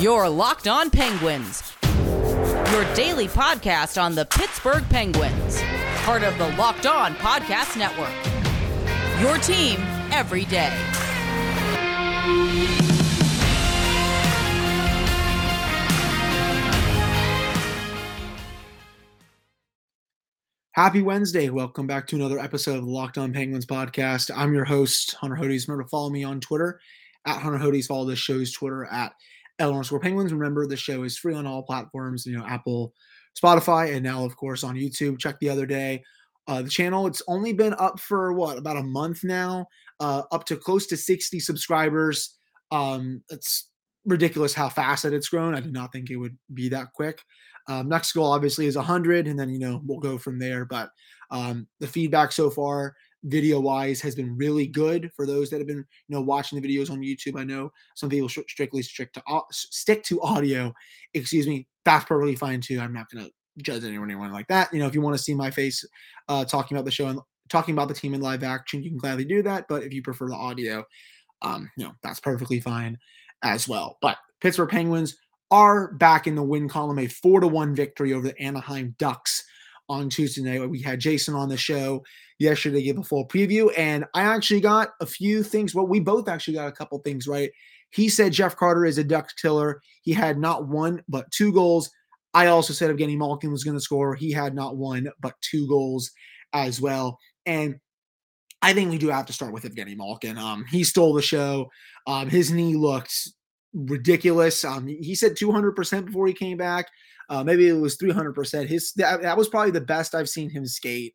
Your Locked On Penguins, your daily podcast on the Pittsburgh Penguins, part of the Locked On Podcast Network. Your team every day. Happy Wednesday. Welcome back to another episode of the Locked On Penguins podcast. I'm your host, Hunter Hodes. Remember to follow me on Twitter at Hunter Hodes. Follow the show's Twitter at L underscore Penguins. Remember, the show is free on all platforms, you know, Apple, Spotify, and now, of course, on YouTube. Check the other day. Uh, the channel, it's only been up for what, about a month now, uh, up to close to 60 subscribers. Um, it's ridiculous how fast that it's grown. I did not think it would be that quick. Um, next goal obviously is 100, and then you know we'll go from there. But um, the feedback so far, video wise, has been really good for those that have been you know watching the videos on YouTube. I know some people strictly strict to stick to audio. Excuse me, that's perfectly fine too. I'm not gonna judge anyone anyone like that. You know, if you want to see my face uh, talking about the show and talking about the team in live action, you can gladly do that. But if you prefer the audio, um, you know, that's perfectly fine as well. But Pittsburgh Penguins are back in the win column, a four to one victory over the Anaheim Ducks on Tuesday night. We had Jason on the show yesterday to give a full preview, and I actually got a few things. Well, we both actually got a couple things right. He said Jeff Carter is a duck killer. He had not one but two goals. I also said Evgeny Malkin was going to score. He had not one but two goals as well. And I think we do have to start with Evgeny Malkin. Um, he stole the show. Um, his knee looked ridiculous. Um, he said 200% before he came back. Uh, maybe it was 300%. His that, that, was probably the best I've seen him skate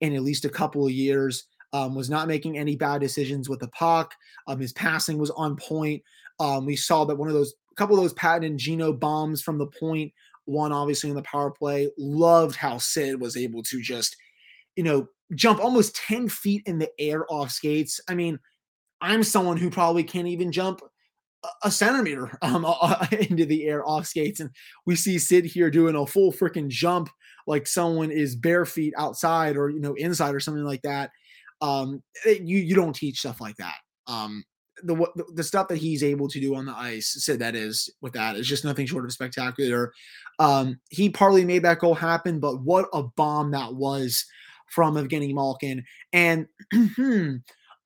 in at least a couple of years. Um, was not making any bad decisions with the puck. Um, his passing was on point. Um, we saw that one of those, a couple of those Pat and Gino bombs from the point, one obviously in the power play. Loved how Sid was able to just, you know, jump almost 10 feet in the air off skates. I mean, I'm someone who probably can't even jump a centimeter um, into the air off skates. And we see Sid here doing a full freaking jump like someone is bare feet outside or, you know, inside or something like that. Um, it, you, you don't teach stuff like that. Um, the, the, the stuff that he's able to do on the ice, Sid, that is with that is just nothing short of spectacular. Um, he partly made that goal happen, but what a bomb that was from Evgeny Malkin. And hmm,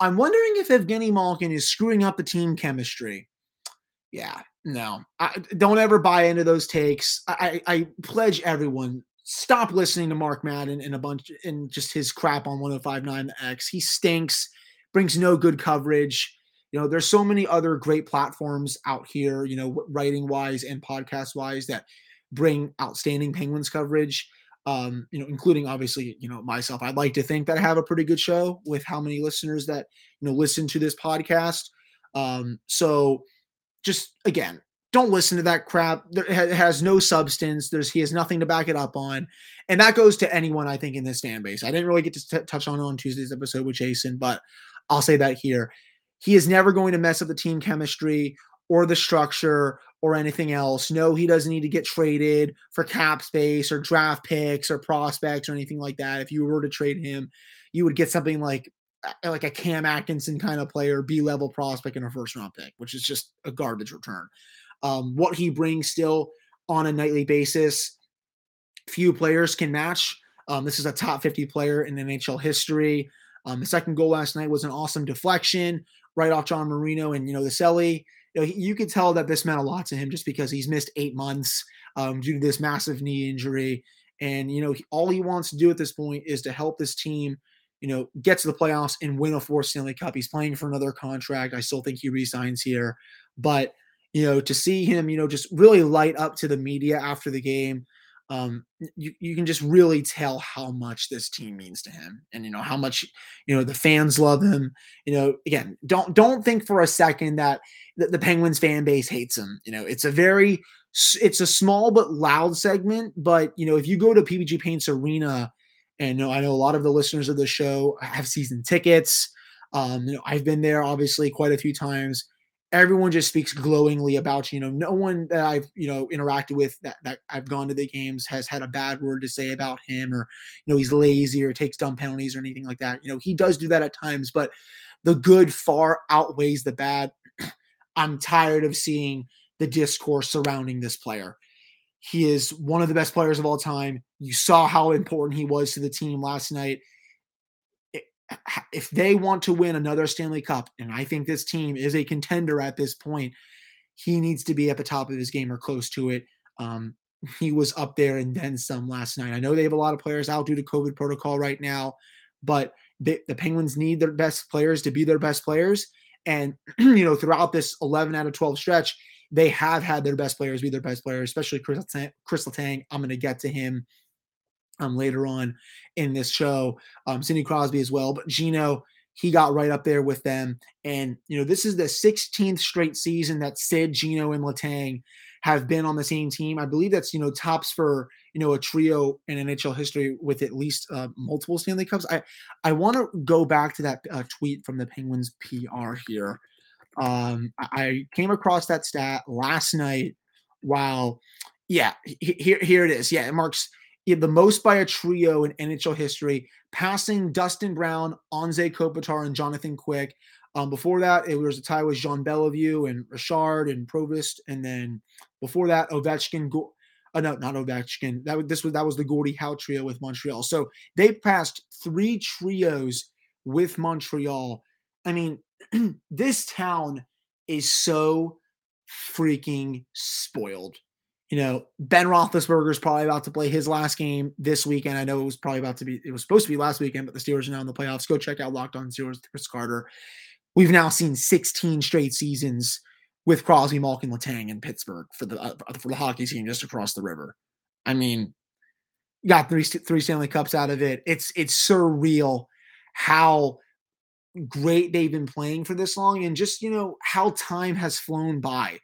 I'm wondering if Evgeny Malkin is screwing up the team chemistry yeah, no, I, don't ever buy into those takes. I, I, pledge everyone stop listening to Mark Madden and a bunch and just his crap on 1059 X. He stinks, brings no good coverage. You know, there's so many other great platforms out here, you know, writing wise and podcast wise that bring outstanding Penguins coverage. Um, you know, including obviously, you know, myself. I'd like to think that I have a pretty good show with how many listeners that, you know, listen to this podcast. Um, so just again, don't listen to that crap. It has no substance. There's he has nothing to back it up on, and that goes to anyone I think in this fan base. I didn't really get to t- touch on it on Tuesday's episode with Jason, but I'll say that here. He is never going to mess up the team chemistry or the structure or anything else. No, he doesn't need to get traded for cap space or draft picks or prospects or anything like that. If you were to trade him, you would get something like like a Cam Atkinson kind of player, B level prospect, in a first round pick, which is just a garbage return. Um, what he brings still on a nightly basis, few players can match. Um, this is a top 50 player in NHL history. Um, the second goal last night was an awesome deflection right off John Marino and you know the Selly. You, know, you could tell that this meant a lot to him just because he's missed eight months um, due to this massive knee injury, and you know all he wants to do at this point is to help this team you know, get to the playoffs and win a fourth Stanley Cup. He's playing for another contract. I still think he resigns here. But, you know, to see him, you know, just really light up to the media after the game, um, you, you can just really tell how much this team means to him and, you know, how much, you know, the fans love him. You know, again, don't don't think for a second that the, the Penguins fan base hates him. You know, it's a very it's a small but loud segment, but you know, if you go to PPG Paints Arena and you know, I know a lot of the listeners of the show have season tickets. Um, you know, I've been there obviously quite a few times. Everyone just speaks glowingly about you. know, no one that I've you know interacted with that that I've gone to the games has had a bad word to say about him, or you know he's lazy or takes dumb penalties or anything like that. You know, he does do that at times, but the good far outweighs the bad. I'm tired of seeing the discourse surrounding this player. He is one of the best players of all time. You saw how important he was to the team last night. If they want to win another Stanley Cup, and I think this team is a contender at this point, he needs to be at the top of his game or close to it. Um, he was up there and then some last night. I know they have a lot of players out due to COVID protocol right now, but they, the Penguins need their best players to be their best players. And, you know, throughout this 11 out of 12 stretch, they have had their best players be their best players, especially Chris, Chris Letang. I'm going to get to him um, later on in this show. Um, Sidney Crosby as well. But Gino, he got right up there with them. And, you know, this is the 16th straight season that Sid, Gino, and Letang have been on the same team. I believe that's, you know, tops for, you know, a trio in NHL history with at least uh, multiple Stanley Cups. I, I want to go back to that uh, tweet from the Penguins PR here. Um, I came across that stat last night while, yeah, here, here it is. Yeah, it marks the most by a trio in NHL history, passing Dustin Brown, Anze Kopitar, and Jonathan Quick. Um, before that, it was a tie with Jean Béliveau and Richard and Provost, and then before that, Ovechkin. Go- uh, no, not Ovechkin. That this was that was the Gordie Howe trio with Montreal. So they passed three trios with Montreal. I mean, this town is so freaking spoiled. You know, Ben Roethlisberger is probably about to play his last game this weekend. I know it was probably about to be, it was supposed to be last weekend, but the Steelers are now in the playoffs. Go check out Locked On Steelers, Chris Carter. We've now seen 16 straight seasons with Crosby, Malkin, Letang in Pittsburgh for the uh, for the hockey team just across the river. I mean, got three three Stanley Cups out of it. It's it's surreal how great they've been playing for this long and just, you know, how time has flown by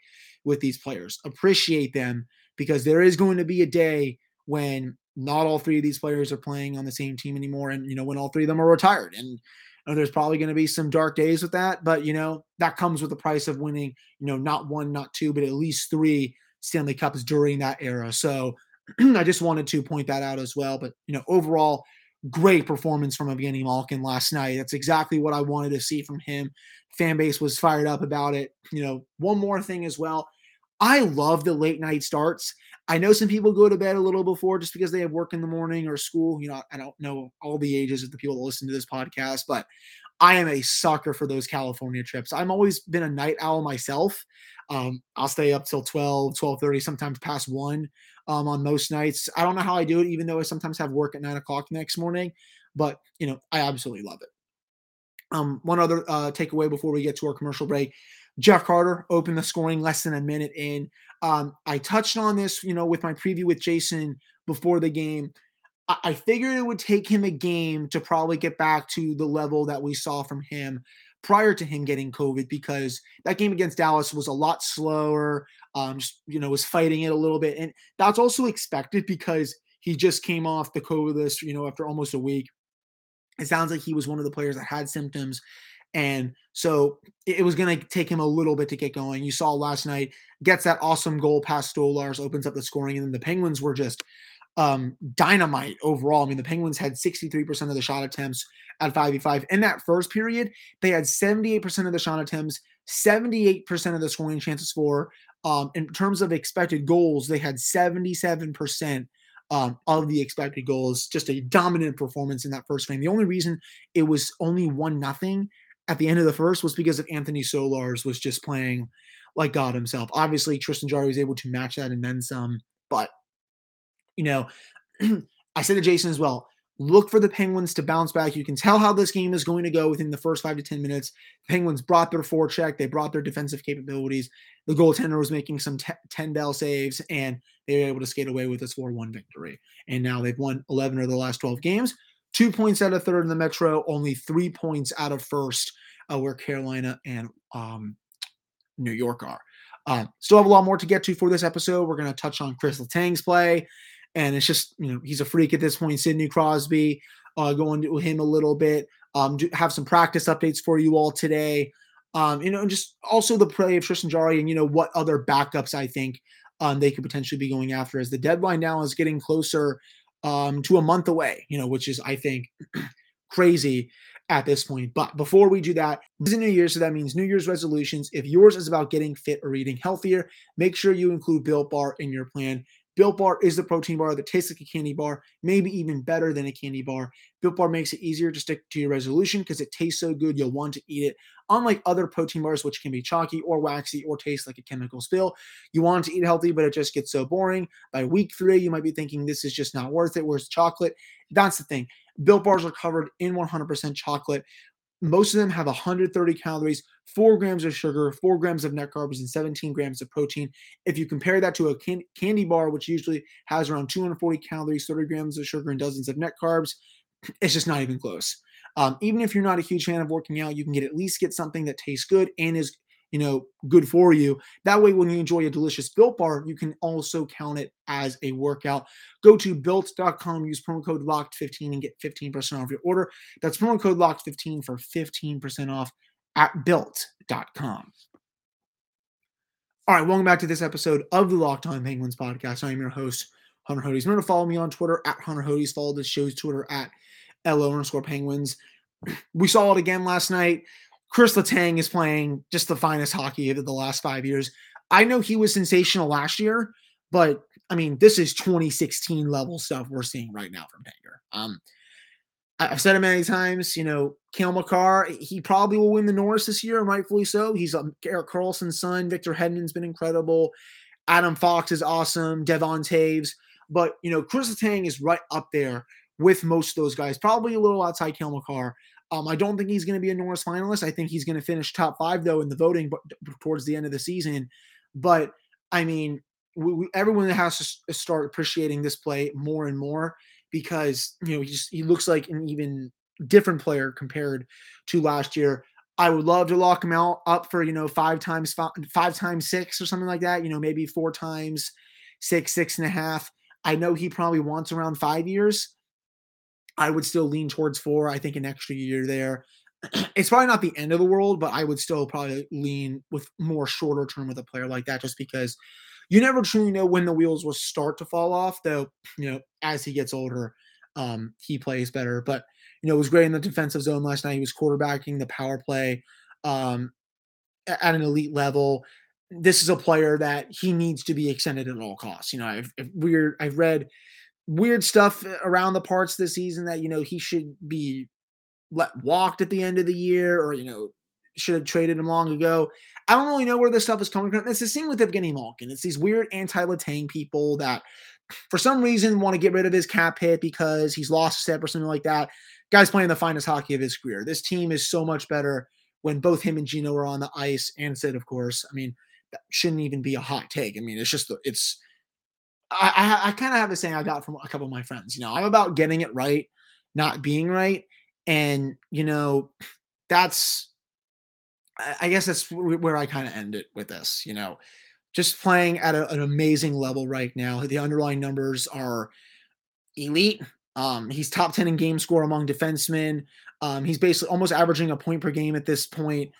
with these players. Appreciate them because there is going to be a day when not all three of these players are playing on the same team anymore and you know when all three of them are retired and there's probably going to be some dark days with that but you know that comes with the price of winning you know not one not two but at least three stanley cups during that era so i just wanted to point that out as well but you know overall great performance from Evgeny Malkin last night. That's exactly what I wanted to see from him. Fan base was fired up about it. You know, one more thing as well. I love the late night starts. I know some people go to bed a little before just because they have work in the morning or school. You know, I don't know all the ages of the people that listen to this podcast, but I am a sucker for those California trips. I've always been a night owl myself. Um, I'll stay up till 12, 12 30, sometimes past one um, on most nights. I don't know how I do it, even though I sometimes have work at nine o'clock next morning. But you know, I absolutely love it. Um, one other uh, takeaway before we get to our commercial break: Jeff Carter opened the scoring less than a minute in. Um, I touched on this, you know, with my preview with Jason before the game. I, I figured it would take him a game to probably get back to the level that we saw from him prior to him getting COVID because that game against Dallas was a lot slower. Um, just, you know, was fighting it a little bit, and that's also expected because he just came off the COVID list. You know, after almost a week, it sounds like he was one of the players that had symptoms. And so it was going to take him a little bit to get going. You saw last night, gets that awesome goal past Stolarz, opens up the scoring, and then the Penguins were just um, dynamite overall. I mean, the Penguins had 63% of the shot attempts at 5v5. In that first period, they had 78% of the shot attempts, 78% of the scoring chances for. Um, in terms of expected goals, they had 77% um, of the expected goals. Just a dominant performance in that first game. The only reason it was only one nothing at the end of the first was because of Anthony Stolarz was just playing like God himself. Obviously, Tristan Jarry was able to match that and then some, but you know, I said to Jason as well, look for the Penguins to bounce back. You can tell how this game is going to go within the first five to 10 minutes. Penguins brought their forecheck, they brought their defensive capabilities. The goaltender was making some t- 10 bell saves, and they were able to skate away with a 4 1 victory. And now they've won 11 of the last 12 games, two points out of third in the Metro, only three points out of first, uh, where Carolina and um, New York are. Uh, still have a lot more to get to for this episode. We're going to touch on Chris Letang's play and it's just you know he's a freak at this point. Sidney Crosby, uh, going to him a little bit. Um, have some practice updates for you all today. Um, you know, and just also the play of Tristan Jarry and you know what other backups I think um, they could potentially be going after as the deadline now is getting closer um, to a month away. You know, which is I think crazy at this point. But before we do that, this is New Year, so that means New Year's resolutions. If yours is about getting fit or eating healthier, make sure you include Built Bar in your plan. Built Bar is the protein bar that tastes like a candy bar, maybe even better than a candy bar. Built Bar makes it easier to stick to your resolution because it tastes so good you'll want to eat it. Unlike other protein bars, which can be chalky or waxy or taste like a chemical spill, you want to eat healthy, but it just gets so boring. By week three, you might be thinking this is just not worth it. Where's chocolate? That's the thing. Built bars are covered in 100% chocolate. Most of them have 130 calories, four grams of sugar, four grams of net carbs, and 17 grams of protein. If you compare that to a can- candy bar, which usually has around 240 calories, 30 grams of sugar, and dozens of net carbs, it's just not even close. Um, even if you're not a huge fan of working out, you can get at least get something that tastes good and is you know, good for you. That way, when you enjoy a delicious built bar, you can also count it as a workout. Go to built.com, use promo code locked15 and get 15% off your order. That's promo code locked15 for 15% off at built.com. All right, welcome back to this episode of the Locked On Penguins podcast. I am your host, Hunter Hodes. Remember to follow me on Twitter at Hunter Hodes. Follow the show's Twitter at LO underscore Penguins. We saw it again last night. Chris Letang is playing just the finest hockey of the last five years. I know he was sensational last year, but I mean, this is 2016 level stuff we're seeing right now from Tanger. Um, I've said it many times, you know, Cale Makar, he probably will win the Norris this year, and rightfully so. He's um, Erik Karlsson's son. Victor Hedman's been incredible. Adam Fox is awesome. Devon Toews. But, you know, Chris Letang is right up there with most of those guys, probably a little outside Cale Makar. Um, I don't think he's going to be a Norris finalist. I think he's going to finish top five though in the voting, but towards the end of the season. But I mean, we, we, everyone has to start appreciating this play more and more because you know he just he looks like an even different player compared to last year. I would love to lock him out up for you know five times five, five times six or something like that. You know maybe four times six, six and a half. I know he probably wants around five years. I would still lean towards four. I think an extra year there. It's probably not the end of the world, but I would still probably lean with more shorter term with a player like that, just because you never truly know when the wheels will start to fall off. Though, you know, as he gets older, um, he plays better. But you know, was great in the defensive zone last night. He was quarterbacking the power play um, at an elite level. This is a player that he needs to be extended at all costs. You know, I've, weird. I've read weird stuff around the parts this season that you know he should be let walked at the end of the year or you know should have traded him long ago. I don't really know where this stuff is coming from. It's the same with Evgeny Malkin. It's these weird anti-Letang people that for some reason want to get rid of his cap hit because he's lost a step or something like that. Guy's playing the finest hockey of his career. This team is so much better when both him and Gino are on the ice. And said, of course. I mean, that shouldn't even be a hot take. I mean, it's just it's I, I, I kind of have a saying I got from a couple of my friends. You know, I'm about getting it right, not being right, and you know, that's I guess that's where I kind of end it with this. You know, just playing at a, an amazing level right now. The underlying numbers are elite. Um, he's top 10 in game score among defensemen. Um, he's basically almost averaging a point per game at this point.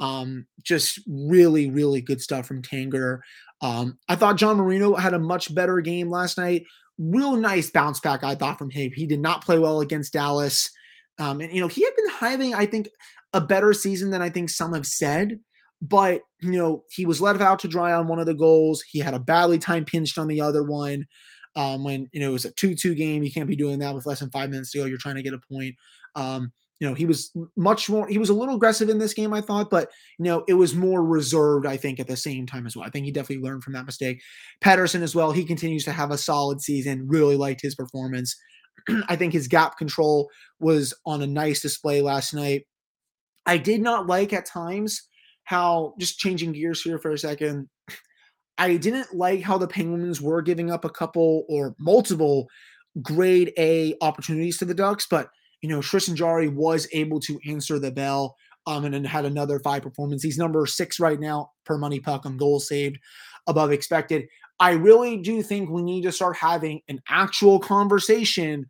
Um, just really, really good stuff from Tanger. Um, I thought John Marino had a much better game last night. Real nice bounce back, I thought, from him. He did not play well against Dallas. Um, and, you know, he had been having, I think, a better season than I think some have said. But, you know, he was let out to dry on one of the goals. He had a badly timed pinched on the other one. Um, when, you know, it was a 2 2 game. You can't be doing that with less than five minutes to go. You're trying to get a point. Um, you know, he was much more, he was a little aggressive in this game, I thought, but, you know, it was more reserved, I think, at the same time as well. I think he definitely learned from that mistake. Patterson as well, he continues to have a solid season, really liked his performance. I think his gap control was on a nice display last night. I did not like at times how, just changing gears here for a second, I didn't like how the Penguins were giving up a couple or multiple grade A opportunities to the Ducks, but you know, Tristan Jarry was able to answer the bell um, and then had another five performance. He's number six right now per MoneyPuck on goals saved above expected. I really do think we need to start having an actual conversation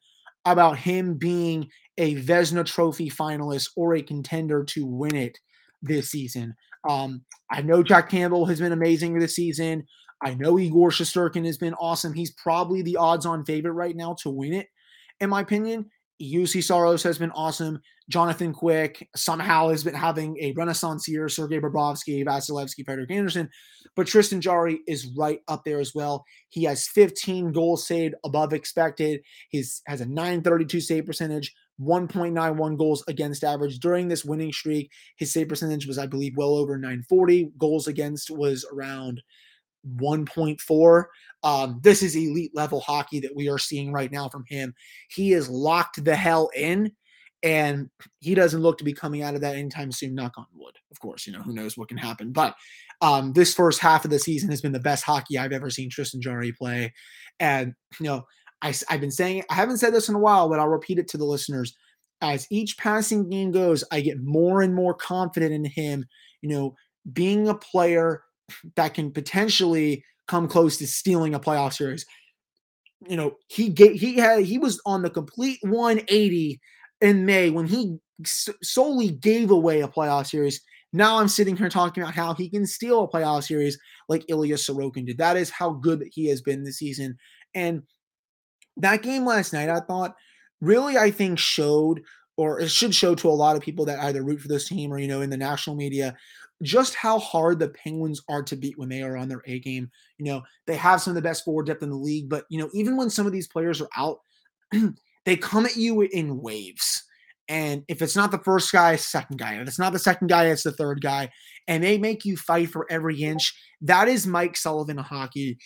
about him being a Vezina Trophy finalist or a contender to win it this season. Um, I know Jack Campbell has been amazing this season. I know Igor Shesterkin has been awesome. He's probably the odds-on favorite right now to win it, in my opinion Juuse Saros has been awesome. Jonathan Quick somehow has been having a renaissance year. Sergei Bobrovsky, Vasilevskiy, Frederik Andersen. But Tristan Jarry is right up there as well. He has 15 goals saved above expected. He has a 932 save percentage, 1.91 goals against average. During this winning streak, his save percentage was, I believe, well over 940. Goals against was around 1.4. Um, this is elite level hockey that we are seeing right now from him. He is locked the hell in, and he doesn't look to be coming out of that anytime soon. Knock on wood, of course. You know who knows what can happen, but um, this first half of the season has been the best hockey I've ever seen Tristan Jarry play, and you know I, I've been saying I haven't said this in a while, but I'll repeat it to the listeners. As each passing game goes, I get more and more confident in him. You know, being a player that can potentially come close to stealing a playoff series. You know, he gave, he had he was on the complete 180 in May when he solely gave away a playoff series. Now I'm sitting here talking about how he can steal a playoff series like Ilya Sorokin did. That is how good he has been this season. And that game last night, I thought, really, I think showed or it should show to a lot of people that either root for this team or you know in the national media just how hard the Penguins are to beat when they are on their A game. You know, they have some of the best forward depth in the league, but you know, even when some of these players are out, they come at you in waves. And if it's not the first guy, second guy. If it's not the second guy, it's the third guy. And they make you fight for every inch. That is Mike Sullivan hockey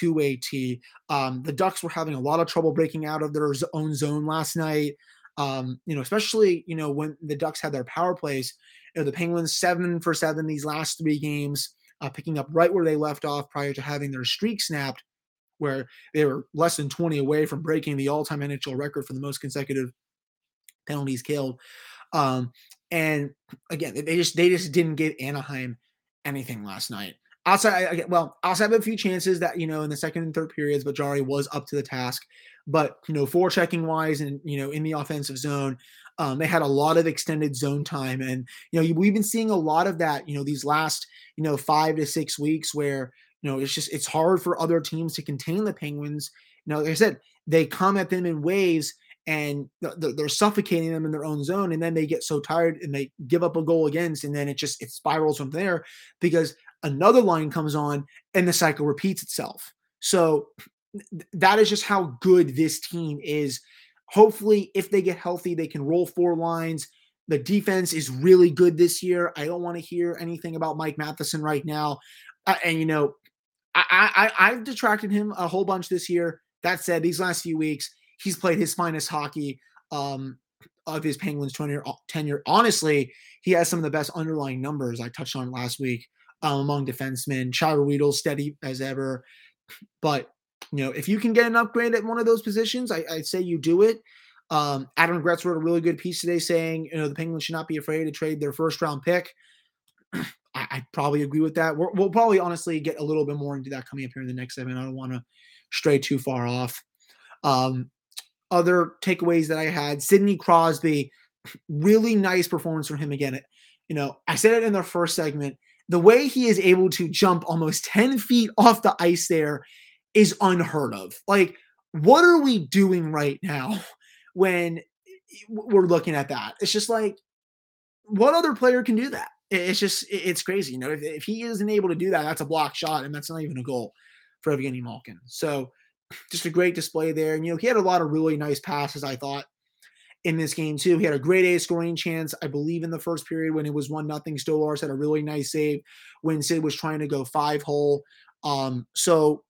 to a T. Um, the Ducks were having a lot of trouble breaking out of their own zone last night. Um, you know, especially, you know, when the Ducks had their power plays you know, the Penguins seven for seven these last three games, uh, picking up right where they left off prior to having their streak snapped, where they were less than 20 away from breaking the all-time NHL record for the most consecutive penalties killed. Um, and again, they just they just didn't give Anaheim anything last night. Outside, well, outside of a few chances that you know in the second and third periods, but Jarry was up to the task. But you know, forechecking wise, and you know, in the offensive zone, um, they had a lot of extended zone time, and you know we've been seeing a lot of that. You know these last you know five to six weeks where you know it's just it's hard for other teams to contain the Penguins. You know, like I said, they come at them in waves and they're suffocating them in their own zone and then they get so tired and they give up a goal against and then it just it spirals from there because another line comes on and the cycle repeats itself so that is just how good this team is Hopefully, if they get healthy, they can roll four lines. The defense is really good this year. I don't want to hear anything about Mike Matheson right now. Uh, and, you know, I, I, I've detracted him a whole bunch this year. That said, these last few weeks, he's played his finest hockey um, of his Penguins tenure. tenure. Honestly, he has some of the best underlying numbers I touched on last week um, among defensemen. Chad Ruhwedel steady as ever. But you know, if you can get an upgrade at one of those positions, I, would say you do it. Um, Adam Gretz wrote a really good piece today saying, you know, the Penguins should not be afraid to trade their first round pick. I, I probably agree with that. we will probably honestly get a little bit more into that coming up here in the next segment. I don't want to stray too far off. Um, other takeaways that I had Sidney Crosby, really nice performance from him again. You know, I said it in the first segment. The way he is able to jump almost 10 feet off the ice there is unheard of. Like, what are we doing right now when we're looking at that? It's just like, what other player can do that? It's just, it's crazy. You know, if, if he isn't able to do that, that's a block shot, and that's not even a goal for Evgeny Malkin. So, just a great display there. And, you know, he had a lot of really nice passes, I thought, in this game, too. He had a great A scoring chance, I believe, in the first period when it was 1 nothing. Stolarz had a really nice save when Sid was trying to go five hole. Um, so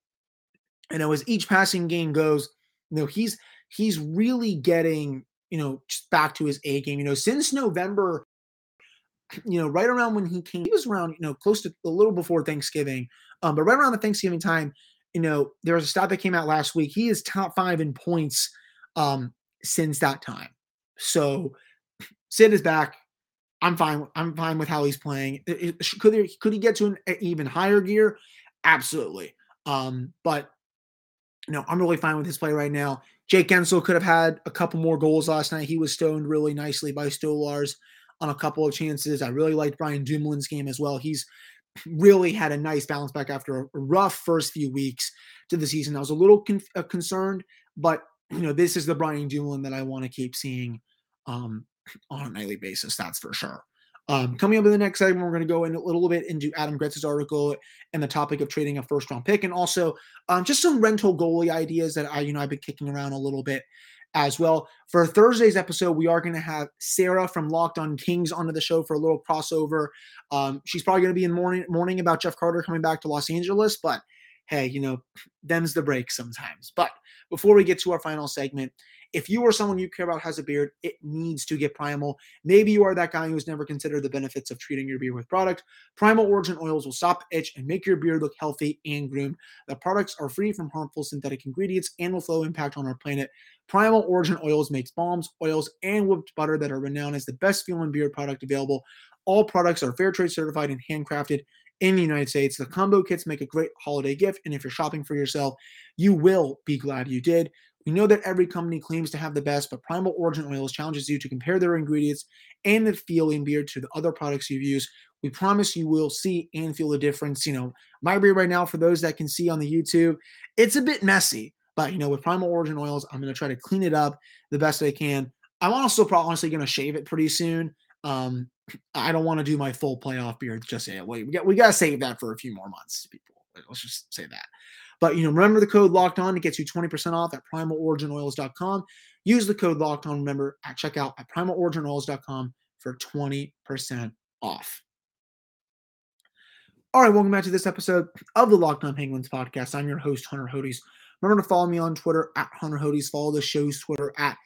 and as each passing game goes, you know, he's he's really getting, you know, back to his A game. You know, since November, you know, right around when he came, he was around, you know, close to a little before Thanksgiving. Um, but right around the Thanksgiving time, you know, there was a stat that came out last week. He is top five in points um since that time. So Sid is back. I'm fine. I'm fine with how he's playing. Could he could he get to an even higher gear? Absolutely. Um, but you know, I'm really fine with his play right now. Jake Guentzel could have had a couple more goals last night. He was stoned really nicely by Stolarz on a couple of chances. I really liked Brian Dumoulin's game as well. He's really had a nice bounce back after a rough first few weeks to the season. I was a little con- uh, concerned, but you know, this is the Brian Dumoulin that I want to keep seeing um, on a nightly basis. That's for sure. Um, coming up in the next segment, we're going to go in a little bit into Adam Gretz's article and the topic of trading a first round pick, and also um, just some rental goalie ideas that I, you know, I've been kicking around a little bit as well. For Thursday's episode, we are going to have Sarah from Locked On Kings onto the show for a little crossover. Um, she's probably going to be in morning morning about Jeff Carter coming back to Los Angeles, but hey, you know, them's the break sometimes. But before we get to our final segment, if you or someone you care about has a beard, it needs to get Primal. Maybe you are that guy who's never considered the benefits of treating your beard with product. Primal Origin oils will stop itch and make your beard look healthy and groomed. The products are free from harmful synthetic ingredients and will flow impact on our planet. Primal Origin oils makes balms, oils, and whipped butter that are renowned as the best feeling beard product available. All products are fair trade certified and handcrafted in the United States. The combo kits make a great holiday gift, and if you're shopping for yourself, you will be glad you did. We know that every company claims to have the best, but Primal Origin Oils challenges you to compare their ingredients and the feel in beard to the other products you've used. We promise you will see and feel the difference. You know, my beard right now, for those that can see on the YouTube, it's a bit messy, but you know, with Primal Origin Oils, I'm going to try to clean it up the best I can. I'm also probably honestly going to shave it pretty soon. Um, I don't want to do my full playoff beard just yet. We got we got to save that for a few more months, people. Let's just say that. But you know, remember the code locked on to get you 20% off at primaloriginoils.com. Use the code locked on, remember, at checkout at primaloriginoils.com for 20% off. All right, welcome back to this episode of the Locked On Penguins podcast. I'm your host, Hunter Hodes. Remember to follow me on Twitter at Hunter Hodes. Follow the show's Twitter at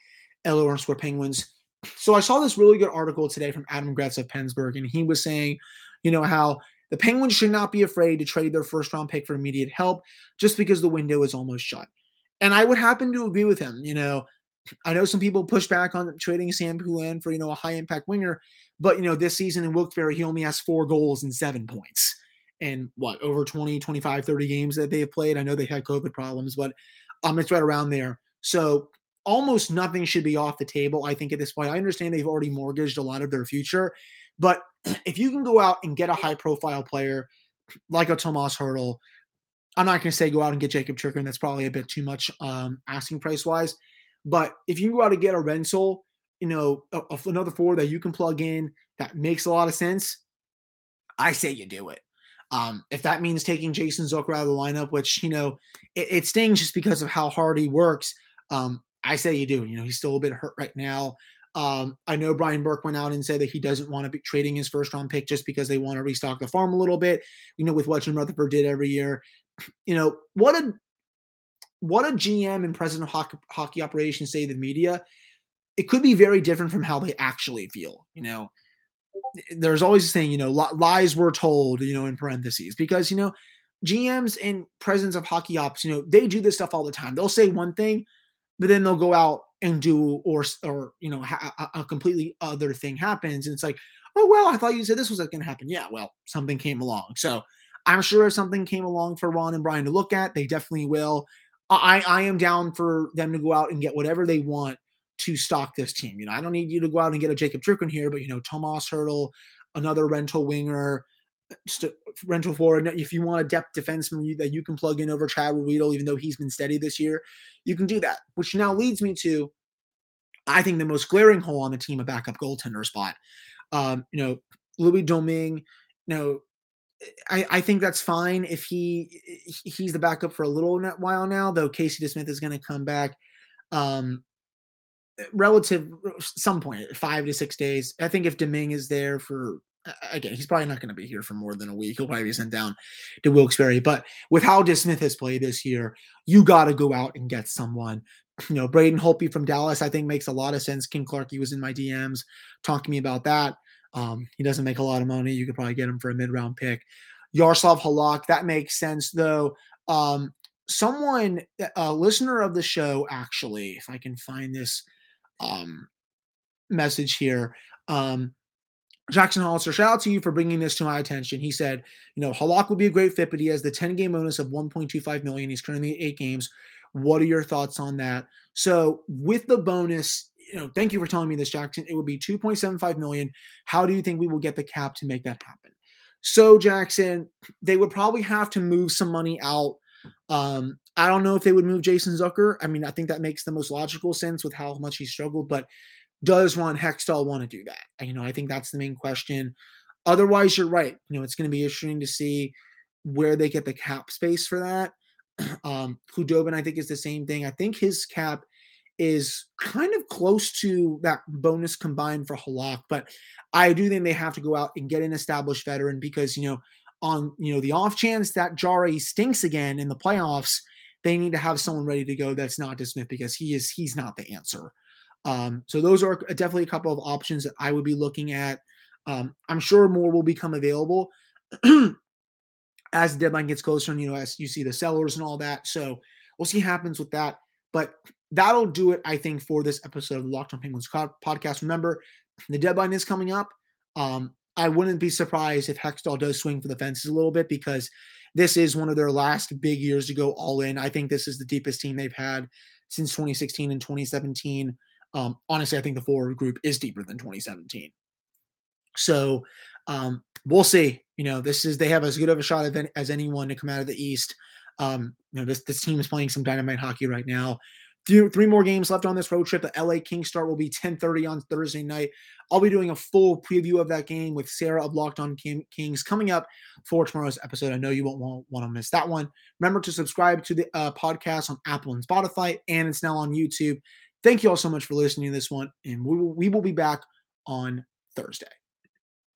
LO Penguins. So I saw this really good article today from Adam Gretz of PensBurgh, and he was saying, you know, how the Penguins should not be afraid to trade their first round pick for immediate help just because the window is almost shut. And I would happen to agree with him. You know, I know some people push back on trading Sam Poulin for, you know, a high impact winger, but, you know, this season in Wilkes-Barre, he only has four goals and seven points. And what, over 20, 25, 30 games that they've played? I know they had COVID problems, but um, it's right around there. So almost nothing should be off the table, I think, at this point. I understand they've already mortgaged a lot of their future, but if you can go out and get a high profile player like a Tomas Hertl, I'm not going to say go out and get Jakob Chychrun. That's probably a bit too much um, asking price wise. But if you go out and get a rental, you know, a, a, another forward that you can plug in that makes a lot of sense, I say you do it. Um, if that means taking Jason Zucker out of the lineup, which, you know, it, it stings just because of how hard he works, um, I say you do. You know, he's still a bit hurt right now. Um, I know Brian Burke went out and said that he doesn't want to be trading his first round pick just because they want to restock the farm a little bit. You know, with what Jim Rutherford did every year. You know, what a what a GM and president of hockey, hockey operations say to the media. It could be very different from how they actually feel. You know, there's always saying, you know, lies were told, you know, in parentheses, because, you know, GMs and presidents of hockey ops, you know, they do this stuff all the time. They'll say one thing, but then they'll go out and do or or you know ha- a completely other thing happens and it's like oh well i thought you said this was going to happen. Yeah well something came along. So i'm sure if something came along for ron and brian to look at they definitely will. I i am down for them to go out and get whatever they want to stock this team. You know i don't need you to go out and get a jacob Chychrun here but you know tomas hertl another rental winger st- rental forward. If you want a depth defenseman that you can plug in over Chad Ruhwedel, even though he's been steady this year, you can do that. Which now leads me to, I think, the most glaring hole on the team, a backup goaltender spot. Um, you know, Louis Domingue. You know, I, I think that's fine if he he's the backup for a little while now. Though Casey DeSmith is going to come back. Um, relative some point five to six days. I think if Domingue is there for again, he's probably not going to be here for more than a week. He'll probably be sent down to Wilkes-Barre. But with how DeSmith has played this year, you got to go out and get someone. You know, Braden Holtby from Dallas, I think makes a lot of sense. Kim Clark, he was in my DMs talking to me about that. Um, he doesn't make a lot of money. You could probably get him for a mid-round pick. Yaroslav Halak, that makes sense though. Um, someone, a listener of the show, actually, if I can find this um, message here, um, Jackson Hollister, shout out to you for bringing this to my attention. He said, you know, Halak would be a great fit, but he has the 10 game bonus of 1.25 million. He's currently eight games. What are your thoughts on that? So, with the bonus, you know, thank you for telling me this, Jackson. It would be 2.75 million. How do you think we will get the cap to make that happen? So, Jackson, they would probably have to move some money out Um, I don't know if they would move Jason Zucker. I mean, I think that makes the most logical sense with how much he struggled, but does Ron Hextall want to do that? You know, I think that's the main question. Otherwise, you're right. You know, it's going to be interesting to see where they get the cap space for that. Um, Khudobin, I think, is the same thing. I think his cap is kind of close to that bonus combined for Halak, but I do think they have to go out and get an established veteran because you know, on you know the off chance that Jarry stinks again in the playoffs, they need to have someone ready to go that's not DeSmith because he is he's not the answer. Um, so those are definitely a couple of options that I would be looking at. Um, I'm sure more will become available as the deadline gets closer, and you know, as you see the sellers and all that. So we'll see what happens with that. But that'll do it, I think, for this episode of the Locked On Penguins podcast. Remember, the deadline is coming up. Um, I wouldn't be surprised if Hextall does swing for the fences a little bit because this is one of their last big years to go all in. I think this is the deepest team they've had since 2016 and 2017. Um, honestly, I think the forward group is deeper than 2017. So um, we'll see. You know, this is they have as good of a shot as anyone to come out of the East. Um, you know, this this team is playing some dynamite hockey right now. Three, three more games left on this road trip. The LA Kings start will be 10:30 on Thursday night. I'll be doing a full preview of that game with Sarah of Locked On Kings coming up for tomorrow's episode. I know you won't want, want to miss that one. Remember to subscribe to the uh, podcast on Apple and Spotify, and it's now on YouTube. Thank you all so much for listening to this one, and we will, we will be back on Thursday.